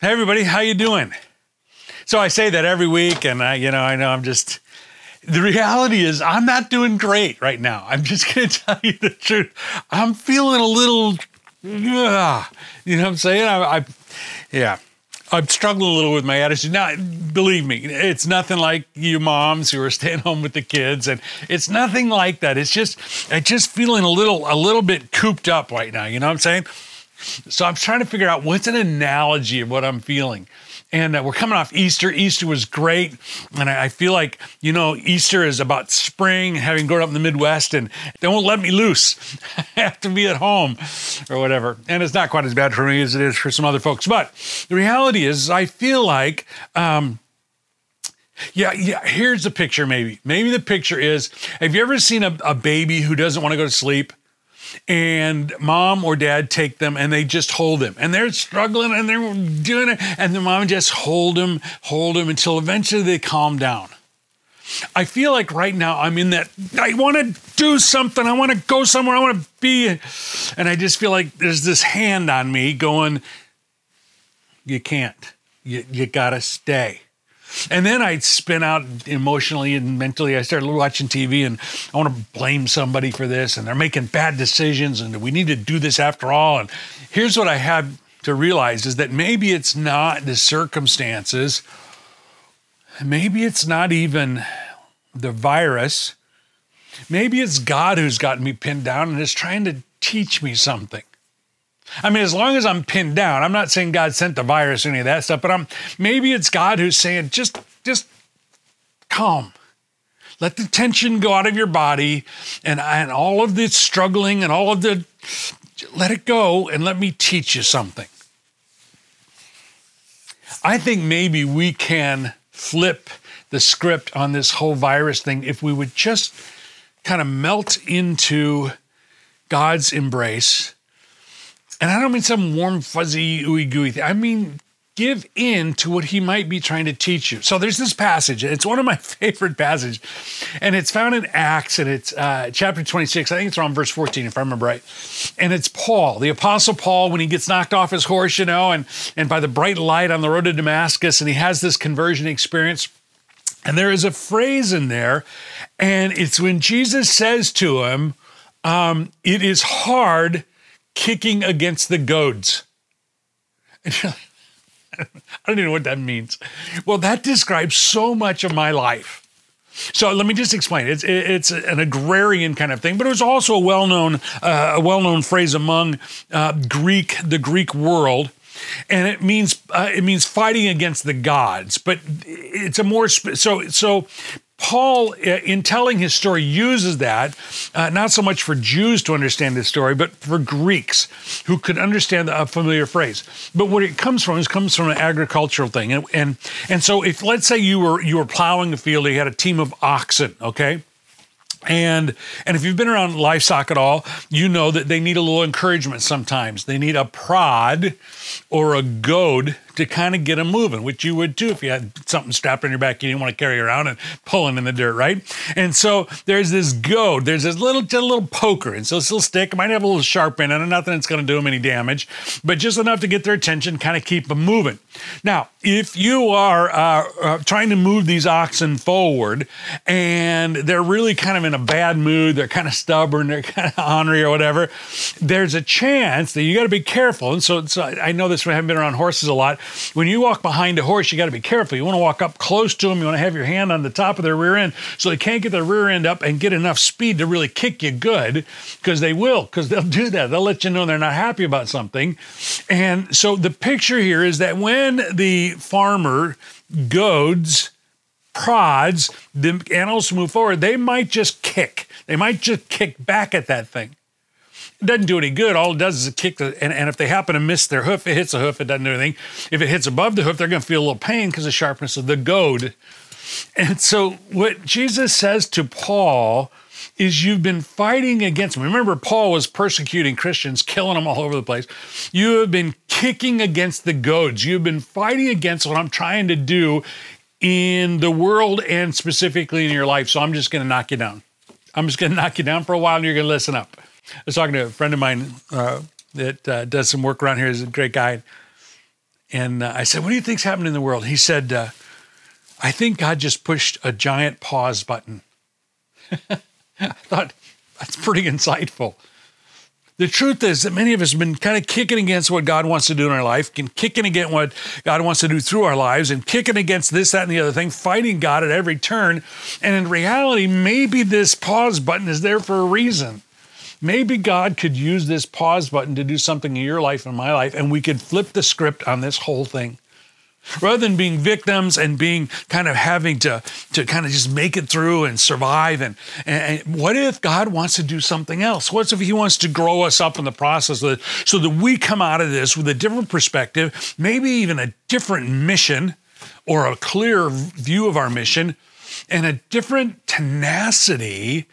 Hey everybody, how you doing? So I say that every week, and I, you know, I know I'm just. The reality is, I'm not doing great right now. I'm just going to tell you the truth. I'm feeling a little, uh, you know what I'm saying? I, I, yeah, I'm struggling a little with my attitude. Now, believe me, it's nothing like you moms who are staying home with the kids, and it's nothing like that. It's just, I'm just feeling a little, a little bit cooped up right now. You know what I'm saying? So I'm trying to figure out what's an analogy of what I'm feeling. And uh, we're coming off Easter. Easter was great. And I, I, feel like, you know, Easter is about spring, having grown up in the Midwest, and they won't let me loose. I have to be at home or whatever. And it's not quite as bad for me as it is for some other folks. But the reality is, I feel like, um, yeah, yeah. Here's the picture, maybe. Maybe the picture is have you ever seen a, a baby who doesn't want to go to sleep? And mom or dad take them and they just hold them. And they're struggling and they're doing it. And the mom just hold them hold them until eventually they calm down. I feel like right now i'm in that i want to do something. I want to go somewhere. I want to be. And i just feel like there's this hand on me going you can't. You, you gotta stay and then I'd spin out emotionally and mentally. I started watching TV and I want to blame somebody for this and they're making bad decisions and we need to do this after all. And here's what I had to realize is that maybe it's not the circumstances, maybe it's not even the virus. Maybe it's God who's gotten me pinned down and is trying to teach me something. I mean, as long as I'm pinned down, I'm not saying God sent the virus or any of that stuff, but I'm maybe it's God who's saying, just, just calm. Let the tension go out of your body and, and all of the struggling and all of the, let it go and let me teach you something. I think maybe we can flip the script on this whole virus thing if we would just kind of melt into God's embrace and I don't mean some warm, fuzzy, ooey gooey thing. I mean, give in to what he might be trying to teach you. So there's this passage. It's one of my favorite passages, and it's found in Acts, and it's uh, chapter 26. I think it's around verse 14, if I remember right. And it's Paul, the Apostle Paul, when he gets knocked off his horse, you know, and and by the bright light on the road to Damascus, and he has this conversion experience. And there is a phrase in there, and it's when Jesus says to him, um, "It is hard." Kicking against the goads. I don't even know what that means. Well, that describes so much of my life. So let me just explain. It's it's an agrarian kind of thing, but it was also a well known uh, a well known phrase among uh, Greek the Greek world, and it means uh, it means fighting against the gods. But it's a more sp- so so Paul, uh, in telling his story, uses that uh, not so much for Jews to understand his story, but for Greeks who could understand a familiar phrase. But what it comes from is comes from an agricultural thing, and and and so if let's say you were you were plowing a field, you had a team of oxen, okay, and and if you've been around livestock at all, you know that they need a little encouragement sometimes. They need a prod or a goad to kind of get them moving, which you would too if you had something strapped on your back you didn't want to carry around and pulling in the dirt, right? And so there's this goad, there's this little little poker, and so this little stick might have a little sharp in it, and nothing that's going to do them any damage, but just enough to get their attention, kind of keep them moving. Now, if you are uh, uh, trying to move these oxen forward and they're really kind of in a bad mood, they're kind of stubborn, they're kind of ornery or whatever, there's a chance that you got to be careful. And so, so I know this, I haven't been around horses a lot when you walk behind a horse, you got to be careful. You want to walk up close to them. You want to have your hand on the top of their rear end so they can't get their rear end up and get enough speed to really kick you good because they will, because they'll do that. They'll let you know they're not happy about something. And so the picture here is that when the farmer goads, prods the animals move forward, they might just kick. They might just kick back at that thing. It doesn't do any good. All it does is kick the, and, and if they happen to miss their hoof, it hits a hoof, it doesn't do anything. If it hits above the hoof, they're going to feel a little pain because of the sharpness of the goad. And so what Jesus says to Paul is you've been fighting against them. Remember, Paul was persecuting Christians, killing them all over the place. You have been kicking against the goads. You've been fighting against what I'm trying to do in the world and specifically in your life. So I'm just going to knock you down. I'm just going to knock you down for a while and you're going to listen up. I was talking to a friend of mine uh, that uh, does some work around here. He's a great guy. and uh, I said, "What do you think's happening in the world?" He said, uh, "I think God just pushed a giant pause button." I thought that's pretty insightful. The truth is that many of us have been kind of kicking against what God wants to do in our life, and kicking against what God wants to do through our lives, and kicking against this, that, and the other thing, fighting God at every turn. And in reality, maybe this pause button is there for a reason. Maybe God could use this pause button to do something in your life and my life, and we could flip the script on this whole thing. Rather than being victims and being kind of having to to kind of just make it through and survive and, and, what if god wants to do something else? What if he wants to grow us up in the process so that, so that we come out of this with a different perspective maybe even a different mission or a clear view of our mission and a different tenacity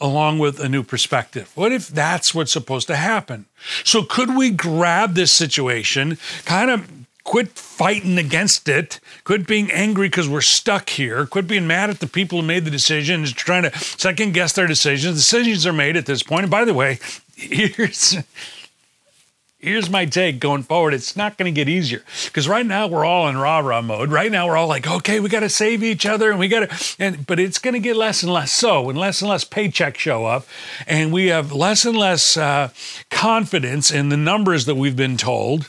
along with a new perspective. What if that's what's supposed to happen? So, could we grab this situation, kind of quit fighting against it, quit being angry because we're stuck here, quit being mad at the people who made the decisions, trying to second guess their decisions. Decisions are made at this point. And by the way, here's here's my take going forward. It's not going to get easier because right now we're all in rah rah mode. Right now we're all like, okay, we got to save each other and we got to, and but it's going to get less and less so, and less and less paychecks show up, and we have less and less uh, confidence in the numbers that we've been told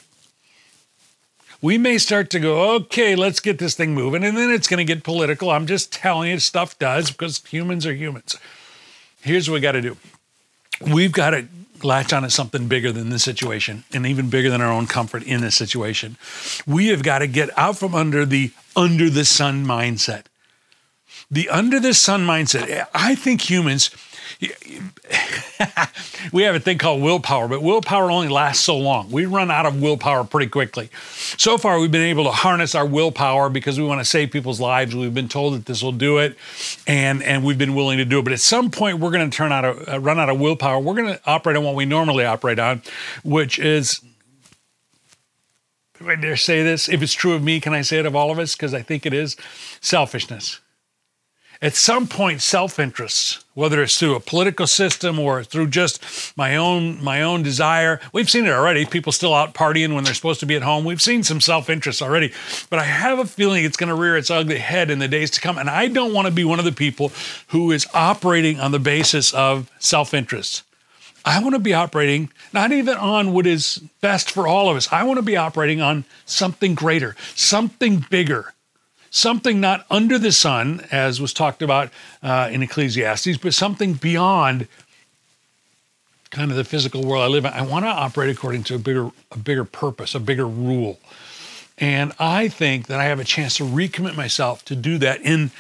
we may start to go, okay, let's get this thing moving. And then it's going to get political. I'm just telling you, stuff does because humans are humans. Here's what we got to do we've got to latch on to something bigger than this situation and even bigger than our own comfort in this situation. We have got to get out from under the under the sun mindset. The under the sun mindset. I think humans we have a thing called willpower, but willpower only lasts so long. We run out of willpower pretty quickly. So far, we've been able to harness our willpower because we want to save people's lives. We've been told that this will do it, and and we've been willing to do it. But at some point, we're going to turn out of, uh, run out of willpower. We're going to operate on what we normally operate on, which is. I dare say this? If it's true of me, can I say it of all of us? Because I think it is selfishness at some point self-interest whether it's through a political system or through just my own my own desire. We've seen it already. People still out partying when they're supposed to be at home. We've seen some self-interest already. But i have a feeling it's going to rear its ugly head in the days to come. And i don't want to be one of the people who is operating on the basis of self-interest I want to be operating not even on what is best for all of us. I want to be operating on something greater, something bigger, something not under the sun, as was talked about uh, in Ecclesiastes, but something beyond kind of the physical world I live in. I want to operate according to a bigger, a bigger purpose, a bigger rule. And I think that I have a chance to recommit myself to do that in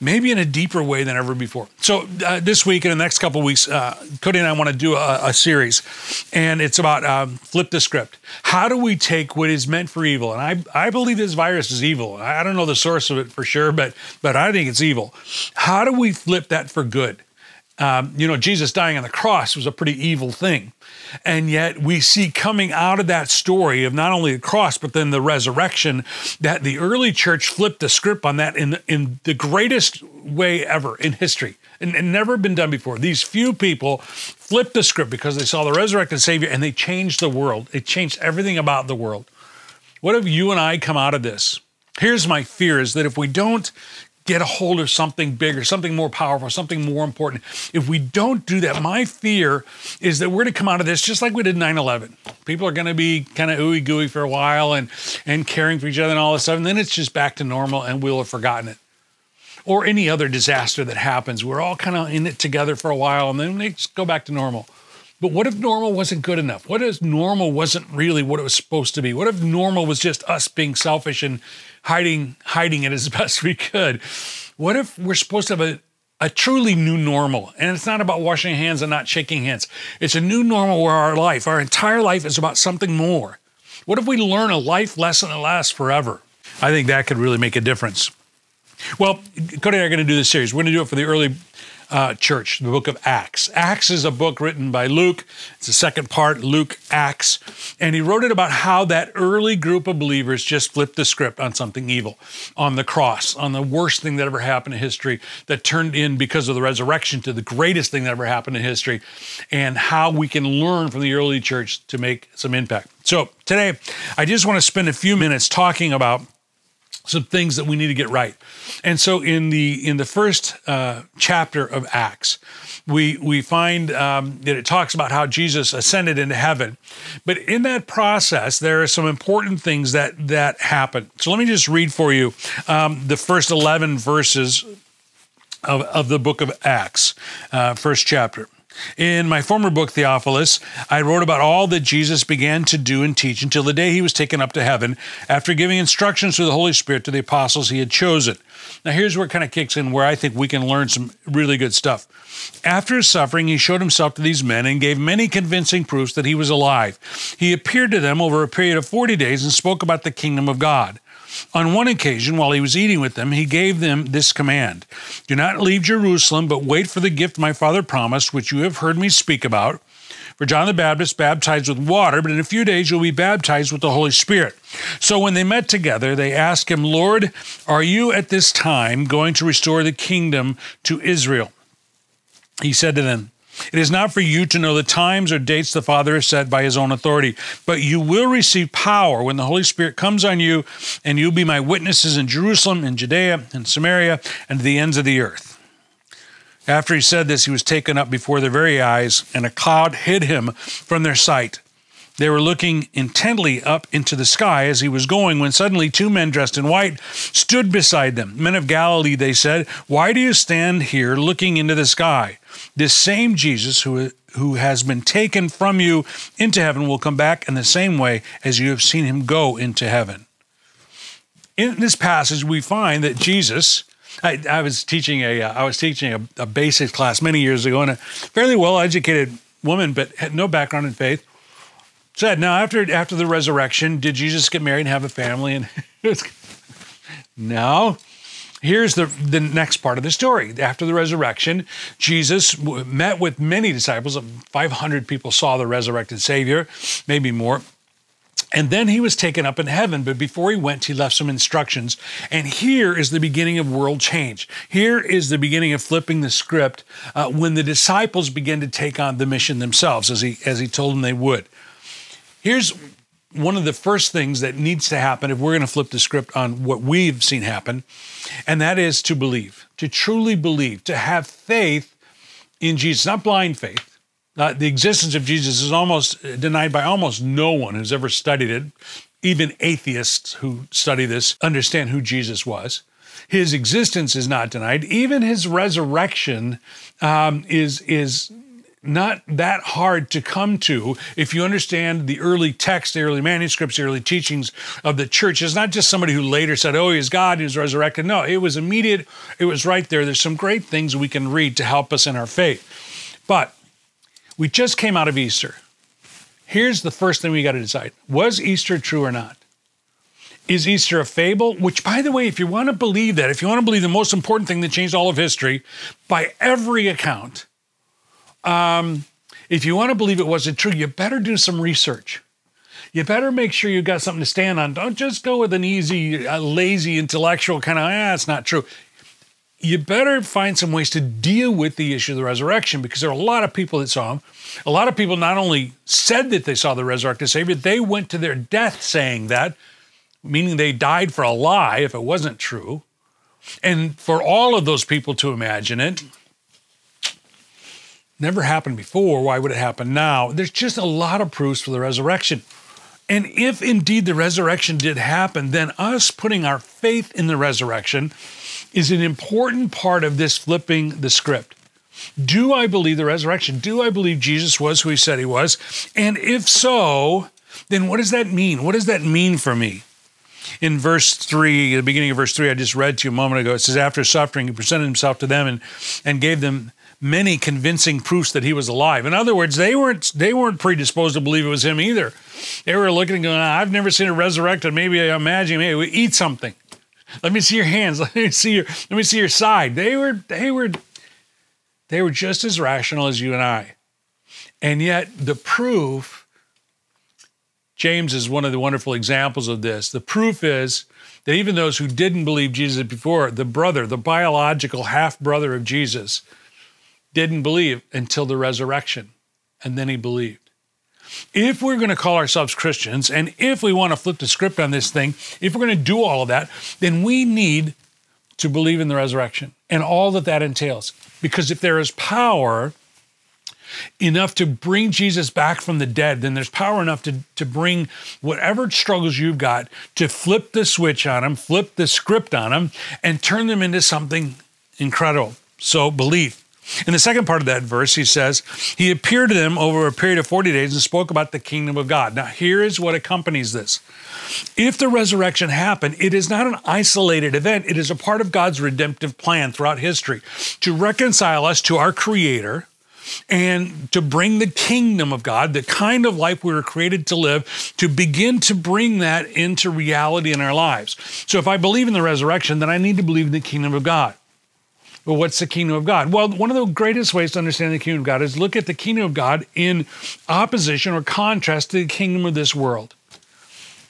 maybe in a deeper way than ever before. So uh, this week and the next couple weeks, uh, Cody and I want to do a, a, series, and it's about um, flip the script. How do we take what is meant for evil? And I, I believe this virus is evil. I don't know the source of it for sure, but but I think it's evil. How do we flip that for good? Um, you know, Jesus dying on the cross was a pretty evil thing. And yet we see coming out of that story of not only the cross, but then the resurrection, that the early church flipped the script on that in, in the greatest way ever in history and, and never been done before. These few people flipped the script because they saw the resurrected Savior and they changed the world. It changed everything about the world. What have you and I come out of this? Here's my fear is that if we don't get a hold of something bigger, something more powerful, something more important. If we don't do that, my fear is that we're going to come out of this just like we did 9 11. People are going to be kind of ooey gooey for a while and, and caring for each other and all this stuff. And then it's just back to normal and we'll have forgotten it. Or any other disaster that happens. We're all kind of in it together for a while and then they just go back to normal. But what if normal wasn't good enough? What if normal wasn't really what it was supposed to be? What if normal was just us being selfish and hiding hiding it as best we could? What if we're supposed to have a, a truly new normal? And it's not about washing hands and not shaking hands. It's a new normal where our life, our entire life is about something more. What if we learn a life lesson that lasts forever? I think that could really make a difference. Well, Cody and I are going to do this series. We're going to do it for the early uh, church, the book of Acts. Acts is a book written by Luke. It's the second part, Luke Acts. And he wrote it about how that early group of believers just flipped the script on something evil, on the cross, on the worst thing that ever happened in history that turned in because of the resurrection to the greatest thing that ever happened in history, and how we can learn from the early church to make some impact. So today, I just want to spend a few minutes talking about some things that we need to get right. And so in the in the first uh, chapter of Acts, we we find um, that it talks about how Jesus ascended into heaven. But in that process, there are some important things that that happen. So let me just read for you um, the first eleven verses of, of the book of Acts, uh, first chapter. In my former book, Theophilus, I wrote about all that Jesus began to do and teach until the day he was taken up to heaven after giving instructions through the Holy Spirit to the apostles he had chosen. Now, here's where it kind of kicks in where I think we can learn some really good stuff. After his suffering, he showed himself to these men and gave many convincing proofs that he was alive. He appeared to them over a period of 40 days and spoke about the kingdom of God. On one occasion, while he was eating with them, he gave them this command Do not leave Jerusalem, but wait for the gift my father promised, which you have heard me speak about. For John the Baptist baptized with water, but in a few days you'll be baptized with the Holy Spirit. So when they met together, they asked him, Lord, are you at this time going to restore the kingdom to Israel? He said to them, it is not for you to know the times or dates the Father has set by his own authority, but you will receive power when the Holy Spirit comes on you, and you'll be my witnesses in Jerusalem, in Judea, in Samaria, and to the ends of the earth. After he said this, he was taken up before their very eyes, and a cloud hid him from their sight. They were looking intently up into the sky as he was going when suddenly two men dressed in white stood beside them. Men of Galilee, they said, Why do you stand here looking into the sky? This same Jesus who, who has been taken from you into heaven will come back in the same way as you have seen him go into heaven. In this passage, we find that Jesus. I, I was teaching a uh, I was teaching a, a basics class many years ago, and a fairly well educated woman, but had no background in faith, said, "Now after after the resurrection, did Jesus get married and have a family?" And no. Here's the the next part of the story. After the resurrection, Jesus met with many disciples. 500 people saw the resurrected Savior, maybe more. And then he was taken up in heaven, but before he went, he left some instructions. And here is the beginning of world change. Here is the beginning of flipping the script uh, when the disciples begin to take on the mission themselves, as he as he told them they would. Here's one of the first things that needs to happen if we're going to flip the script on what we've seen happen, and that is to believe, to truly believe, to have faith in Jesus, not blind faith. Uh, the existence of Jesus is almost denied by almost no one who's ever studied it. Even atheists who study this understand who Jesus was. His existence is not denied. Even his resurrection um, is is not that hard to come to if you understand the early texts, the early manuscripts, the early teachings of the church. It's not just somebody who later said, oh, he's God, he's resurrected. No, it was immediate, it was right there. There's some great things we can read to help us in our faith. But we just came out of Easter. Here's the first thing we got to decide was Easter true or not? Is Easter a fable? Which, by the way, if you want to believe that, if you want to believe the most important thing that changed all of history, by every account, um, if you want to believe it wasn't true, you better do some research. You better make sure you got something to stand on. Don't just go with an easy, uh, lazy, intellectual kind of, ah, it's not true. You better find some ways to deal with the issue of the resurrection because there are a lot of people that saw him. A lot of people not only said that they saw the resurrected Savior, they went to their death saying that, meaning they died for a lie if it wasn't true. And for all of those people to imagine it, never happened before. Why would it happen now? There's just a lot of proofs for the resurrection. And if indeed the resurrection did happen, then us putting our faith in the resurrection is an important part of this flipping the script. Do I believe the resurrection? Do I believe Jesus was who he said he was? And if so, then what does that mean? What does that mean for me? In verse 3, the beginning of verse 3, I just read to you a moment ago, it says, After suffering, he presented himself to them and, and gave them many convincing proofs that he was alive. In other words, they weren't they weren't predisposed to believe it was him either. They were looking and going, I've never seen a resurrected. Maybe I imagine maybe we eat something. Let me see your hands. Let me see your let me see your side. They were they were They were just as rational as you and I. And yet, the proof, James is one of the wonderful examples of this. The proof is that even those who didn't believe Jesus before, the brother, the biological half brother of Jesus, didn't believe until the resurrection. And then he believed. If we're going to call ourselves Christians, and if we want to flip the script on this thing, if we're going to do all of that, then we need to believe in the resurrection and all that that entails. Because if there is power enough to bring Jesus back from the dead, then there's power enough to, to bring whatever struggles you've got to flip the switch on them, flip the script on them, and turn them into something incredible. So believe. In the second part of that verse, he says, He appeared to them over a period of 40 days and spoke about the kingdom of God. Now, here is what accompanies this. If the resurrection happened, it is not an isolated event, it is a part of God's redemptive plan throughout history to reconcile us to our Creator and to bring the kingdom of God, the kind of life we were created to live, to begin to bring that into reality in our lives. So if I believe in the resurrection, then I need to believe in the kingdom of God. Well, what's the kingdom of God? Well, one of the greatest ways to understand the kingdom of God is look at the kingdom of God in opposition or contrast to the kingdom of this world.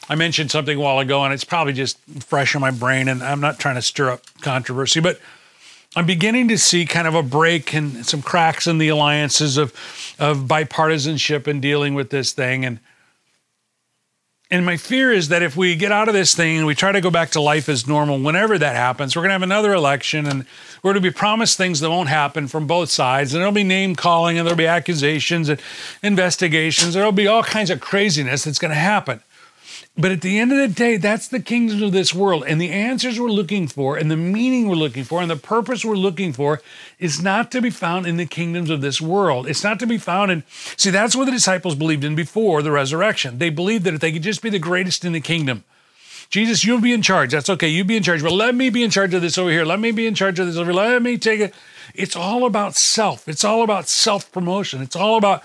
I mentioned something a while ago, and it's probably just fresh in my brain, and I'm not trying to stir up controversy, but I'm beginning to see kind of a break and some cracks in the alliances of, of bipartisanship and dealing with this thing. And and my fear is that if we get out of this thing and we try to go back to life as normal, whenever that happens, we're going to have another election and we're going to be promised things that won't happen from both sides. And there'll be name calling and there'll be accusations and investigations. There'll be all kinds of craziness that's going to happen. But at the end of the day, that's the kingdoms of this world. And the answers we're looking for, and the meaning we're looking for, and the purpose we're looking for is not to be found in the kingdoms of this world. It's not to be found in, see, that's what the disciples believed in before the resurrection. They believed that if they could just be the greatest in the kingdom, Jesus, you'll be in charge. That's okay. You be in charge. But let me be in charge of this over here. Let me be in charge of this over here. Let me take it. It's all about self. It's all about self promotion. It's all about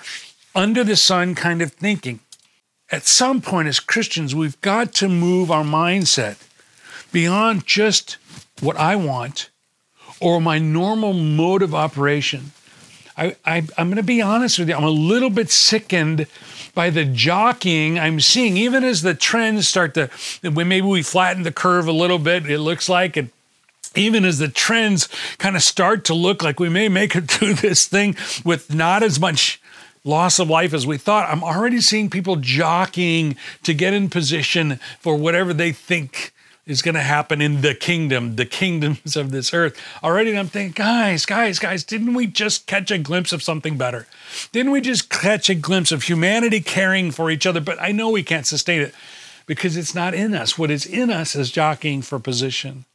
under the sun kind of thinking at some point as Christians, we've got to move our mindset beyond just what I want or my normal mode of operation. I, am going to be honest with you, I'm a little bit sickened by the jockeying I'm seeing, even as the trends start to, maybe we flatten the curve a little bit, it looks like, and even as the trends kind of start to look like we may make it through this thing with not as much loss of life as we thought. I'm already seeing people jockeying to get in position for whatever they think is going to happen in the kingdom, the kingdoms of this earth. Already I'm thinking, guys, guys, guys, didn't we just catch a glimpse of something better? Didn't we just catch a glimpse of humanity caring for each other? But I know we can't sustain it because it's not in us. What is in us is jockeying for position.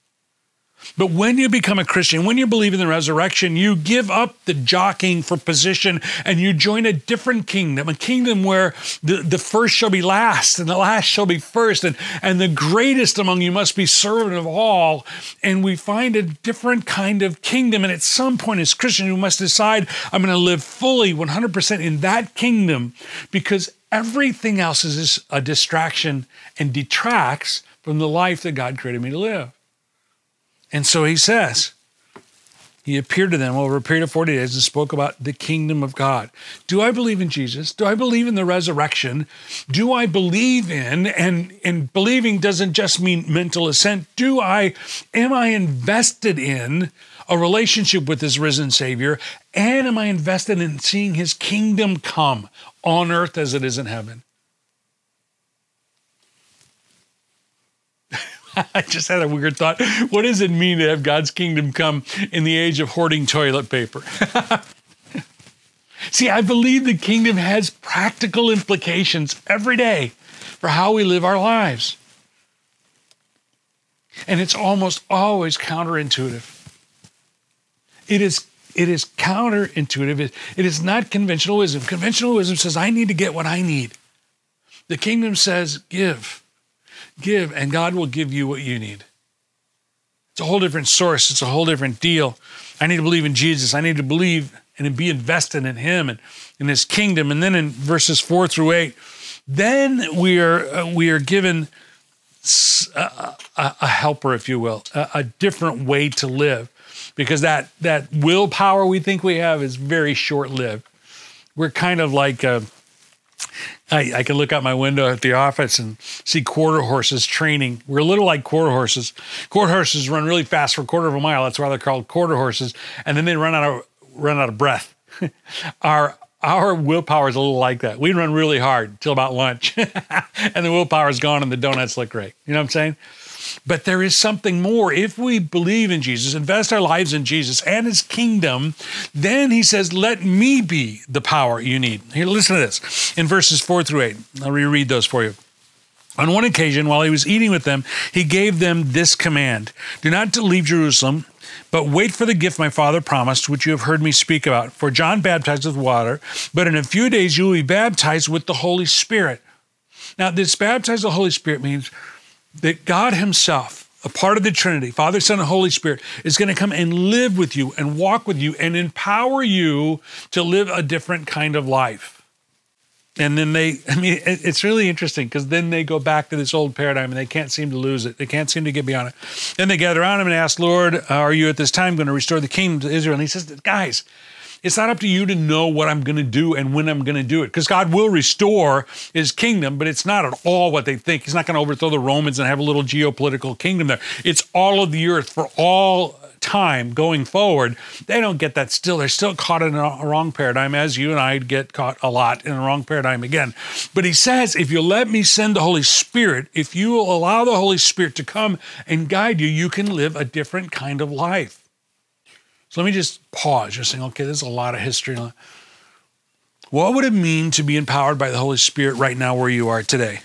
But when you become a Christian, when you believe in the resurrection, you give up the jockeying for position and you join a different kingdom, a kingdom where the, the first shall be last and the last shall be first, and, and the greatest among you must be servant of all. And we find a different kind of kingdom. And at some point, as Christians, we must decide I'm going to live fully 100% in that kingdom because everything else is a distraction and detracts from the life that God created me to live. And so he says, he appeared to them over a period of 40 days and spoke about the kingdom of God. Do I believe in Jesus? Do I believe in the resurrection? Do I believe in, and, and believing doesn't just mean mental assent. Do I, am I invested in a relationship with this risen Savior? And am I invested in seeing his kingdom come on earth as it is in heaven? I just had a weird thought. What does it mean to have God's kingdom come in the age of hoarding toilet paper? See, I believe the kingdom has practical implications every day for how we live our lives. And it's almost always counterintuitive. It is it is counterintuitive. It, it is not conventional wisdom. Conventional wisdom says, I need to get what I need. The kingdom says, give. Give, and God will give you what you need. It's a whole different source. It's a whole different deal. I need to believe in Jesus. I need to believe and be invested in Him and in His kingdom. And then in verses four through eight, then we are uh, we are given a, a, a, helper, if you will, a, a different way to live. because that that willpower we think we have is very short lived. We're kind of like uh, I, I, can look out my window at the office and see quarter horses training. We're a little like quarter horses. Quarter horses run really fast for a quarter of a mile. That's why they're called quarter horses, and then they run out of run out of breath. our our willpower is a little like that. We run really hard till about lunch, and the willpower is gone, and the donuts look great. You know what I'm saying? But there is something more. If we believe in Jesus, invest our lives in Jesus and his kingdom, then he says, Let me be the power you need. Here, listen to this in verses four through eight. I'll reread those for you. On one occasion, while he was eating with them, he gave them this command Do not leave Jerusalem, but wait for the gift my father promised, which you have heard me speak about. For John baptized with water, but in a few days you will be baptized with the Holy Spirit. Now, this baptized the Holy Spirit means that God Himself, a part of the Trinity, Father, Son, and Holy Spirit, is going to come and live with you and walk with you and empower you to live a different kind of life. And then they, I mean, it's really interesting because then they go back to this old paradigm and they can't seem to lose it. They can't seem to get beyond it. Then they gather around him and ask, Lord, are you at this time going to restore the kingdom to Israel? And he says, guys, it's not up to you to know what I'm going to do and when I'm going to do it because God will restore his kingdom, but it's not at all what they think. He's not going to overthrow the Romans and have a little geopolitical kingdom there. It's all of the earth for all time going forward. They don't get that still. They're still caught in a wrong paradigm, as you and I get caught a lot in a wrong paradigm again. But he says, if you let me send the Holy Spirit, if you will allow the Holy Spirit to come and guide you, you can live a different kind of life. So let me just pause. You're saying, okay, there's a lot of history. What would it mean to be empowered by the Holy Spirit right now where you are today?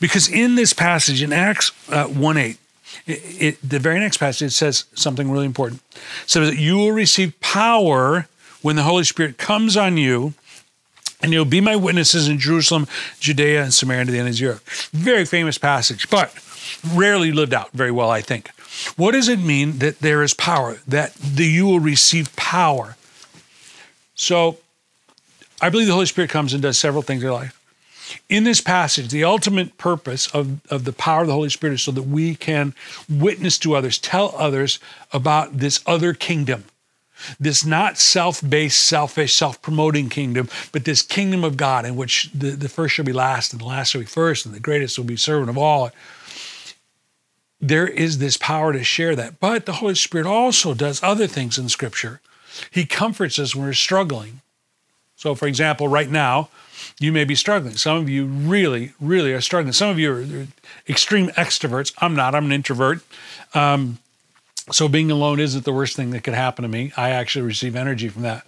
Because in this passage, in Acts uh, 1 8, it, it, the very next passage, it says something really important. It says that you will receive power when the Holy Spirit comes on you, and you'll be my witnesses in Jerusalem, Judea, and Samaria to the end of the earth. Very famous passage, but rarely lived out very well, I think. What does it mean that there is power, that the, you will receive power? So I believe the Holy Spirit comes and does several things in your life. In this passage, the ultimate purpose of, of the power of the Holy Spirit is so that we can witness to others, tell others about this other kingdom, this not self based, selfish, self promoting kingdom, but this kingdom of God in which the, the first shall be last, and the last shall be first, and the greatest will be servant of all there is this power to share that. But the Holy Spirit also does other things in Scripture. He comforts us when we're struggling. So, for example, right now, you may be struggling. Some of you really, really are struggling. Some of you are extreme extroverts. I'm not, I'm an introvert. Um, so, being alone isn't the worst thing that could happen to me. I actually receive energy from that.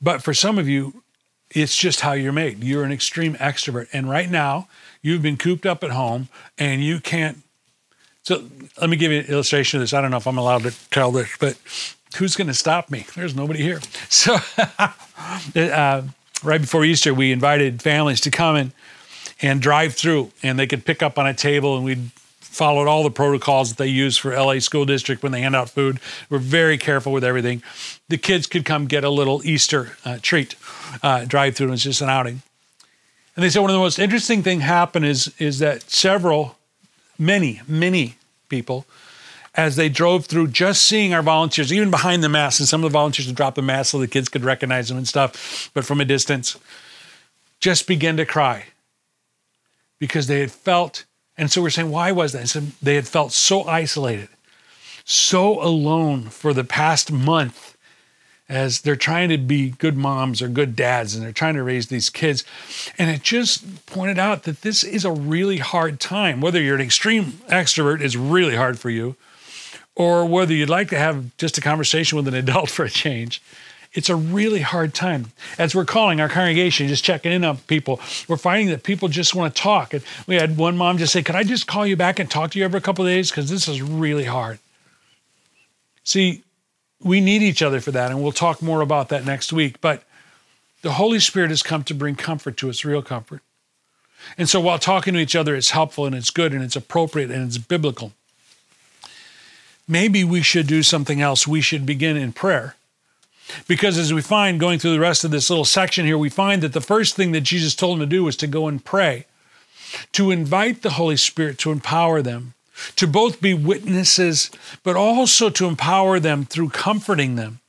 But for some of you, it's just how you're made. You're an extreme extrovert. And right now, you've been cooped up at home and you can't so let me give you an illustration of this. I don't know if I'm allowed to tell this, but who's going to stop me? There's nobody here. So uh, right before Easter, we invited families to come and, and drive through, and they could pick up on a table, and we followed all the protocols that they use for LA School District when they hand out food. We're very careful with everything. The kids could come get a little Easter uh, treat, uh, drive through, and it's just an outing. And they said one of the most interesting thing happened is is that several, many, many people as they drove through, just seeing our volunteers, even behind the mask, and some of the volunteers would drop the mask so the kids could recognize them and stuff, but from a distance, just began to cry because they had felt, and so we're saying, why was that? So they had felt so isolated, so alone for the past month as they're trying to be good moms or good dads and they're trying to raise these kids. And it just pointed out that this is a really hard time. Whether you're an extreme extrovert is really hard for you, or whether you'd like to have just a conversation with an adult for a change. It's a really hard time. As we're calling our congregation, just checking in on people, we're finding that people just want to talk. And we had one mom just say, Could I just call you back and talk to you every couple of days? Because this is really hard. See, we need each other for that. And we'll talk more about that next week. But the Holy Spirit has come to bring comfort to us, real comfort. And so while talking to each other, it's helpful and it's good and it's appropriate and it's biblical. Maybe we should do something else. We should begin in prayer. Because as we find going through the rest of this little section here, we find that the first thing that Jesus told them to do was to go and pray, to invite the Holy Spirit to empower them to both be witnesses, but also to empower them through comforting them,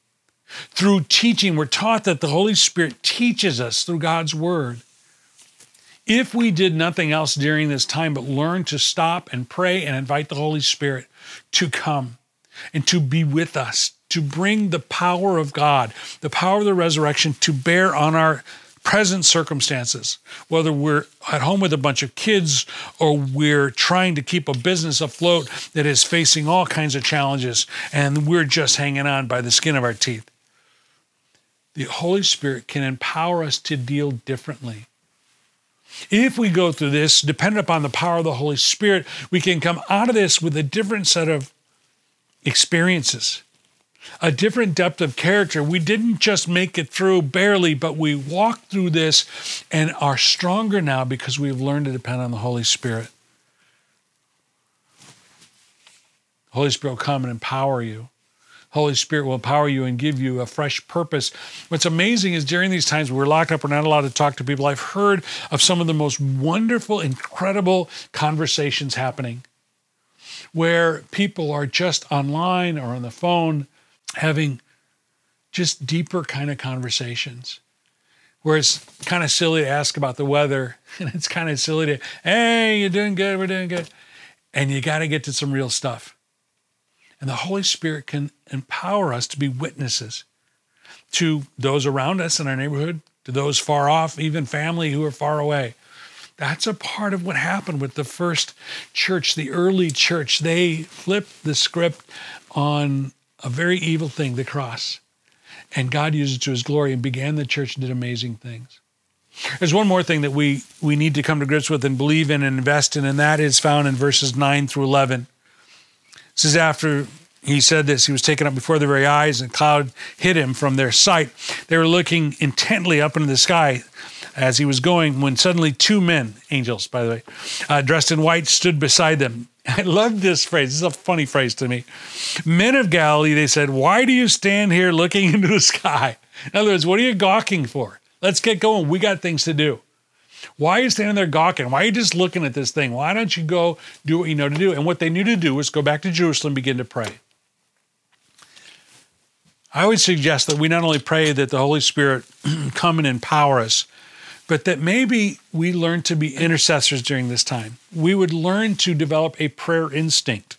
through teaching. We're taught that the Holy Spirit teaches us through God's Word. If we did nothing else during this time but learn to stop and pray and invite the Holy Spirit to come and to be with us, to bring the power of God, the power of the resurrection to bear on our present circumstances, whether we're at home with a bunch of kids or we're trying to keep a business afloat that is facing all kinds of challenges and we're just hanging on by the skin of our teeth. The Holy Spirit can empower us to deal differently. If we go through this, dependent upon the power of the Holy Spirit, we can come out of this with a different set of experiences a different depth of character. We didn't just make it through barely, but we walked through this and are stronger now because we've learned to depend on the Holy Spirit. Holy Spirit will come and empower you. Holy Spirit will empower you and give you a fresh purpose. What's amazing is during these times we're locked up, we're not allowed to talk to people. I've heard of some of the most wonderful, incredible conversations happening where people are just online or on the phone having just deeper kind of conversations where it's kind of silly to ask about the weather and it's kind of silly to hey you're doing good? We're doing good. And you got to get to some real stuff. And the holy spirit can empower us to be witnesses to those around us in our neighborhood to those far off even family who are far away. That's a part of what happened with the first church the early church. They flipped the script on a very evil thing, the cross. And God used it to his glory and began the church and did amazing things. There's one more thing that we, we need to come to grips with and believe in and invest in, and that is found in verses 9 through 11. This is after he said this, he was taken up before their very eyes, and a cloud hid him from their sight. They were looking intently up into the sky as he was going when suddenly two men, angels, by the way, uh, dressed in white, stood beside them. I love this phrase. This is a funny phrase to me. Men of Galilee, they said, Why do you stand here looking into the sky? In other words, what are you gawking for? Let's get going. We got things to do. Why are you standing there gawking? Why are you just looking at this thing? Why don't you go do what you know to do? And what they knew to do was go back to Jerusalem, and begin to pray. I would suggest that we not only pray that the Holy Spirit come and empower us, but that maybe we learn to be intercessors during this time. We would learn to develop a prayer instinct.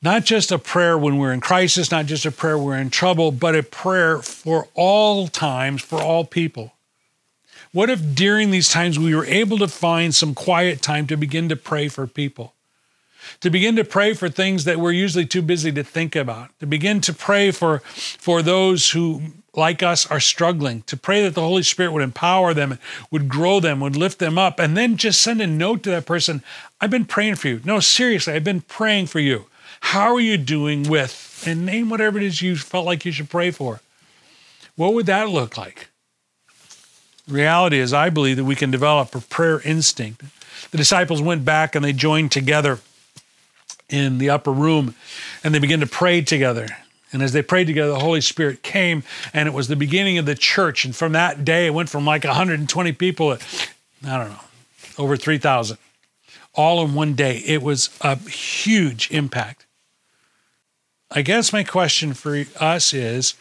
Not just a prayer when we're in crisis, not just a prayer when we're in trouble, but a prayer for all times, for all people. What if during these times we were able to find some quiet time to begin to pray for people? to begin to pray for things that we're usually too busy to think about, to begin to pray for, for those who, like us, are struggling, to pray that the Holy Spirit would empower them, would grow them, would lift them up, and then just send a note to that person I've been praying for you. No, seriously, I've been praying for you. How are you doing with, and name whatever it is you felt like you should pray for. What would that look like? reality is, I believe that we can develop a prayer instinct. The disciples went back and they joined together in the upper room and they began to pray together. And as they prayed together, the Holy Spirit came, and it was the beginning of the church. And from that day, it went from like 120 people, I don't know, over 3,000, all in one day. It was a huge impact. I guess my question for us is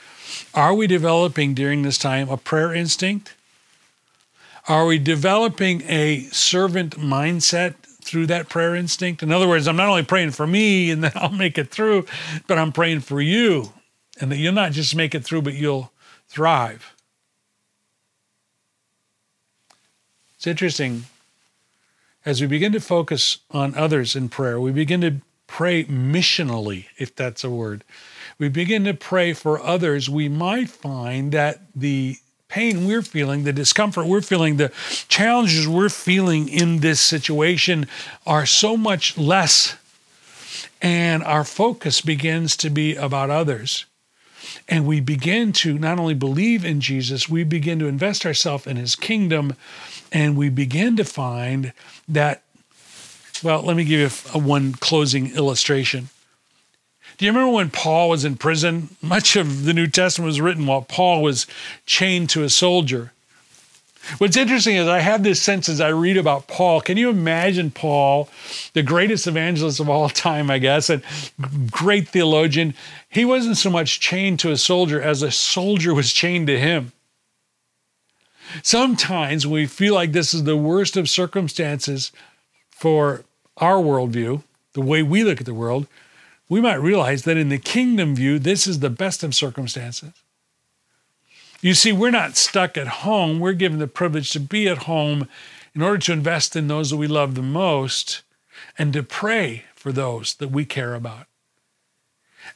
Are we developing during this time a prayer instinct? Are we developing a servant mindset through that prayer instinct. In other words, I'm not only praying for me and that I'll make it through, but I'm praying for you and that you'll not just make it through, but you'll thrive. It's interesting. As we begin to focus on others in prayer, we begin to pray missionally, if that's a word. We begin to pray for others. We might find that the pain we're feeling, the discomfort we're feeling, the challenges we're feeling in this situation are so much less. And our focus begins to be about others. And we begin to not only believe in Jesus, we begin to invest ourselves in his kingdom. And we begin to find that, well, let me give you a, one closing illustration. Do you remember when Paul was in prison? Much of the New Testament was written while Paul was chained to a soldier. What's interesting is I have this sense as I read about Paul. Can you imagine Paul, the greatest evangelist of all time, I guess, and great theologian? He wasn't so much chained to a soldier as a soldier was chained to him. Sometimes we feel like this is the worst of circumstances for our worldview, the way we look at the world. We might realize that in the kingdom view, this is the best of circumstances. You see, we're not stuck at home. We're given the privilege to be at home in order to invest in those that we love the most and to pray for those that we care about.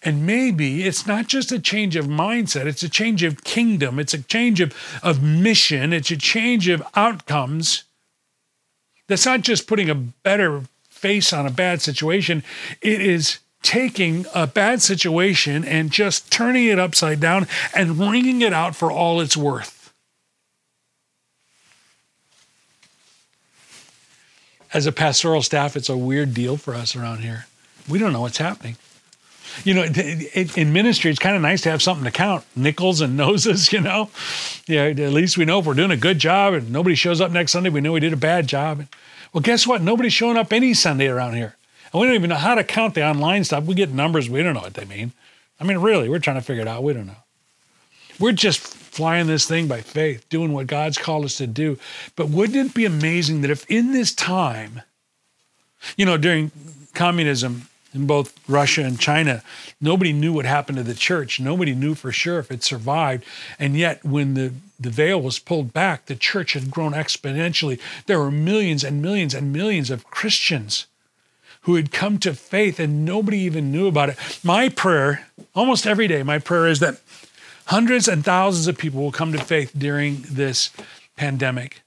And maybe it's not just a change of mindset, it's a change of kingdom, it's a change of, of mission, it's a change of outcomes. That's not just putting a better face on a bad situation, it is taking a bad situation and just turning it upside down and wringing it out for all it's worth. As a pastoral staff, it's a weird deal for us around here. We don't know what's happening. You know, in ministry, it's kind of nice to have something to count nickels and noses, you know. Yeah, at least we know if we're doing a good job and nobody shows up next Sunday, we know we did a bad job. Well, guess what? Nobody's showing up any Sunday around here. And we don't even know how to count the online stuff. We get numbers, we don't know what they mean. I mean, really, we're trying to figure it out. We don't know. We're just flying this thing by faith, doing what God's called us to do. But wouldn't it be amazing that if in this time, you know, during communism in both Russia and China, nobody knew what happened to the church. Nobody knew for sure if it survived. And yet, when the, the veil was pulled back, the church had grown exponentially. There were millions and millions and millions of Christians who had come to faith and nobody even knew about it. My prayer, almost every day, my prayer is that hundreds and thousands of people will come to faith during this pandemic,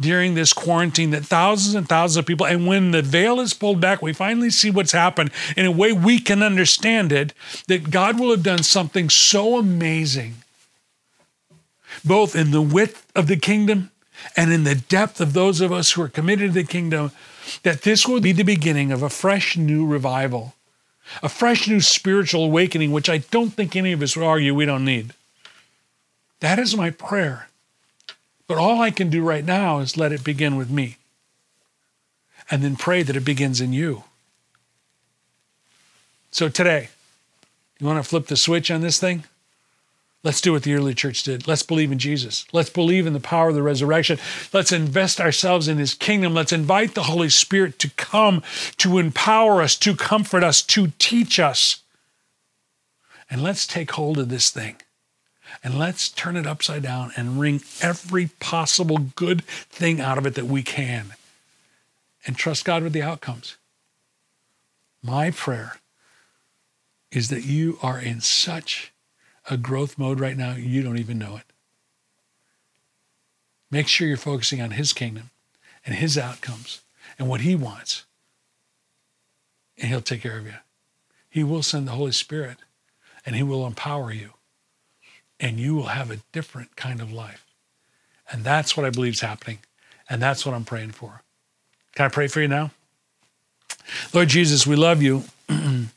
during this quarantine, that thousands and thousands of people, and when the veil is pulled back, we finally see what's happened in a way we can understand it, that God will have done something so amazing, both in the width of the kingdom and in the depth of those of us who are committed to the kingdom that this will be the beginning of a fresh new revival, a fresh new spiritual awakening, which I don't think any of us would argue we don't need. That is my prayer. But all I can do right now is let it begin with me and then pray that it begins in you. So today, you want to flip the switch on this thing? Let's do what the early church did. Let's believe in Jesus. Let's believe in the power of the resurrection. Let's invest ourselves in his kingdom. Let's invite the Holy Spirit to come to empower us, to comfort us, to teach us. And let's take hold of this thing and let's turn it upside down and wring every possible good thing out of it that we can and trust God with the outcomes. My prayer is that you are in such a growth mode right now, you don't even know it. Make sure you're focusing on His kingdom and His outcomes and what He wants. And He'll take care of you. He will send the Holy Spirit and He will empower you. And you will have a different kind of life. And that's what I believe is happening. And that's what I'm praying for. Can I pray for you now? Lord Jesus, we love you.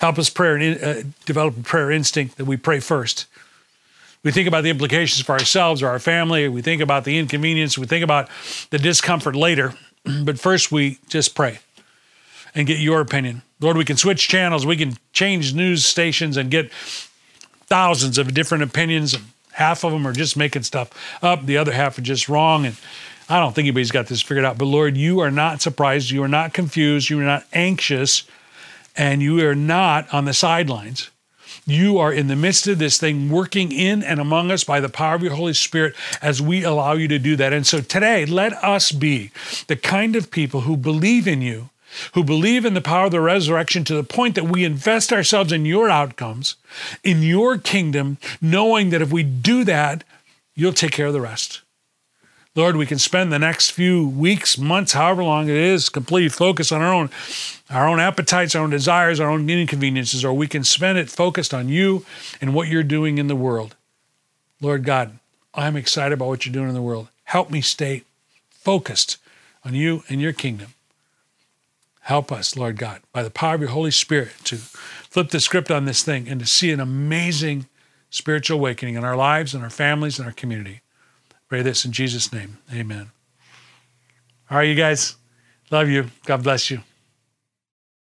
Help us pray uh, develop a prayer instinct that we pray first. We think about the implications for ourselves or our family. We think about the inconvenience. We think about the discomfort later. But first, we just pray and get your opinion. Lord, we can switch channels. We can change news stations and get thousands of different opinions. Half of them are just making stuff up, the other half are just wrong. And I don't think anybody's got this figured out. But Lord, you are not surprised. You are not confused. You are not anxious and you are not on the sidelines. You are in the midst of this thing, working in and among us by the power of your Holy Spirit as we allow you to do that. And so today, let us be the kind of people who believe in you, who believe in the power of the resurrection to the point that we invest ourselves in your outcomes, in your kingdom, knowing that if we do that, you'll take care of the rest. Lord, we can spend the next few weeks, months, however long it is, completely focused on our own, our own appetites, our own desires, our own inconveniences, or we can spend it focused on you and what you're doing in the world. Lord God, I'm excited about what you're doing in the world. Help me stay focused on you and your kingdom. Help us, Lord God, by the power of your Holy Spirit to flip the script on this thing and to see an amazing spiritual awakening in our lives in our families in our community. Pray this in Jesus' name. Amen. All right, you guys. Love you. God bless you.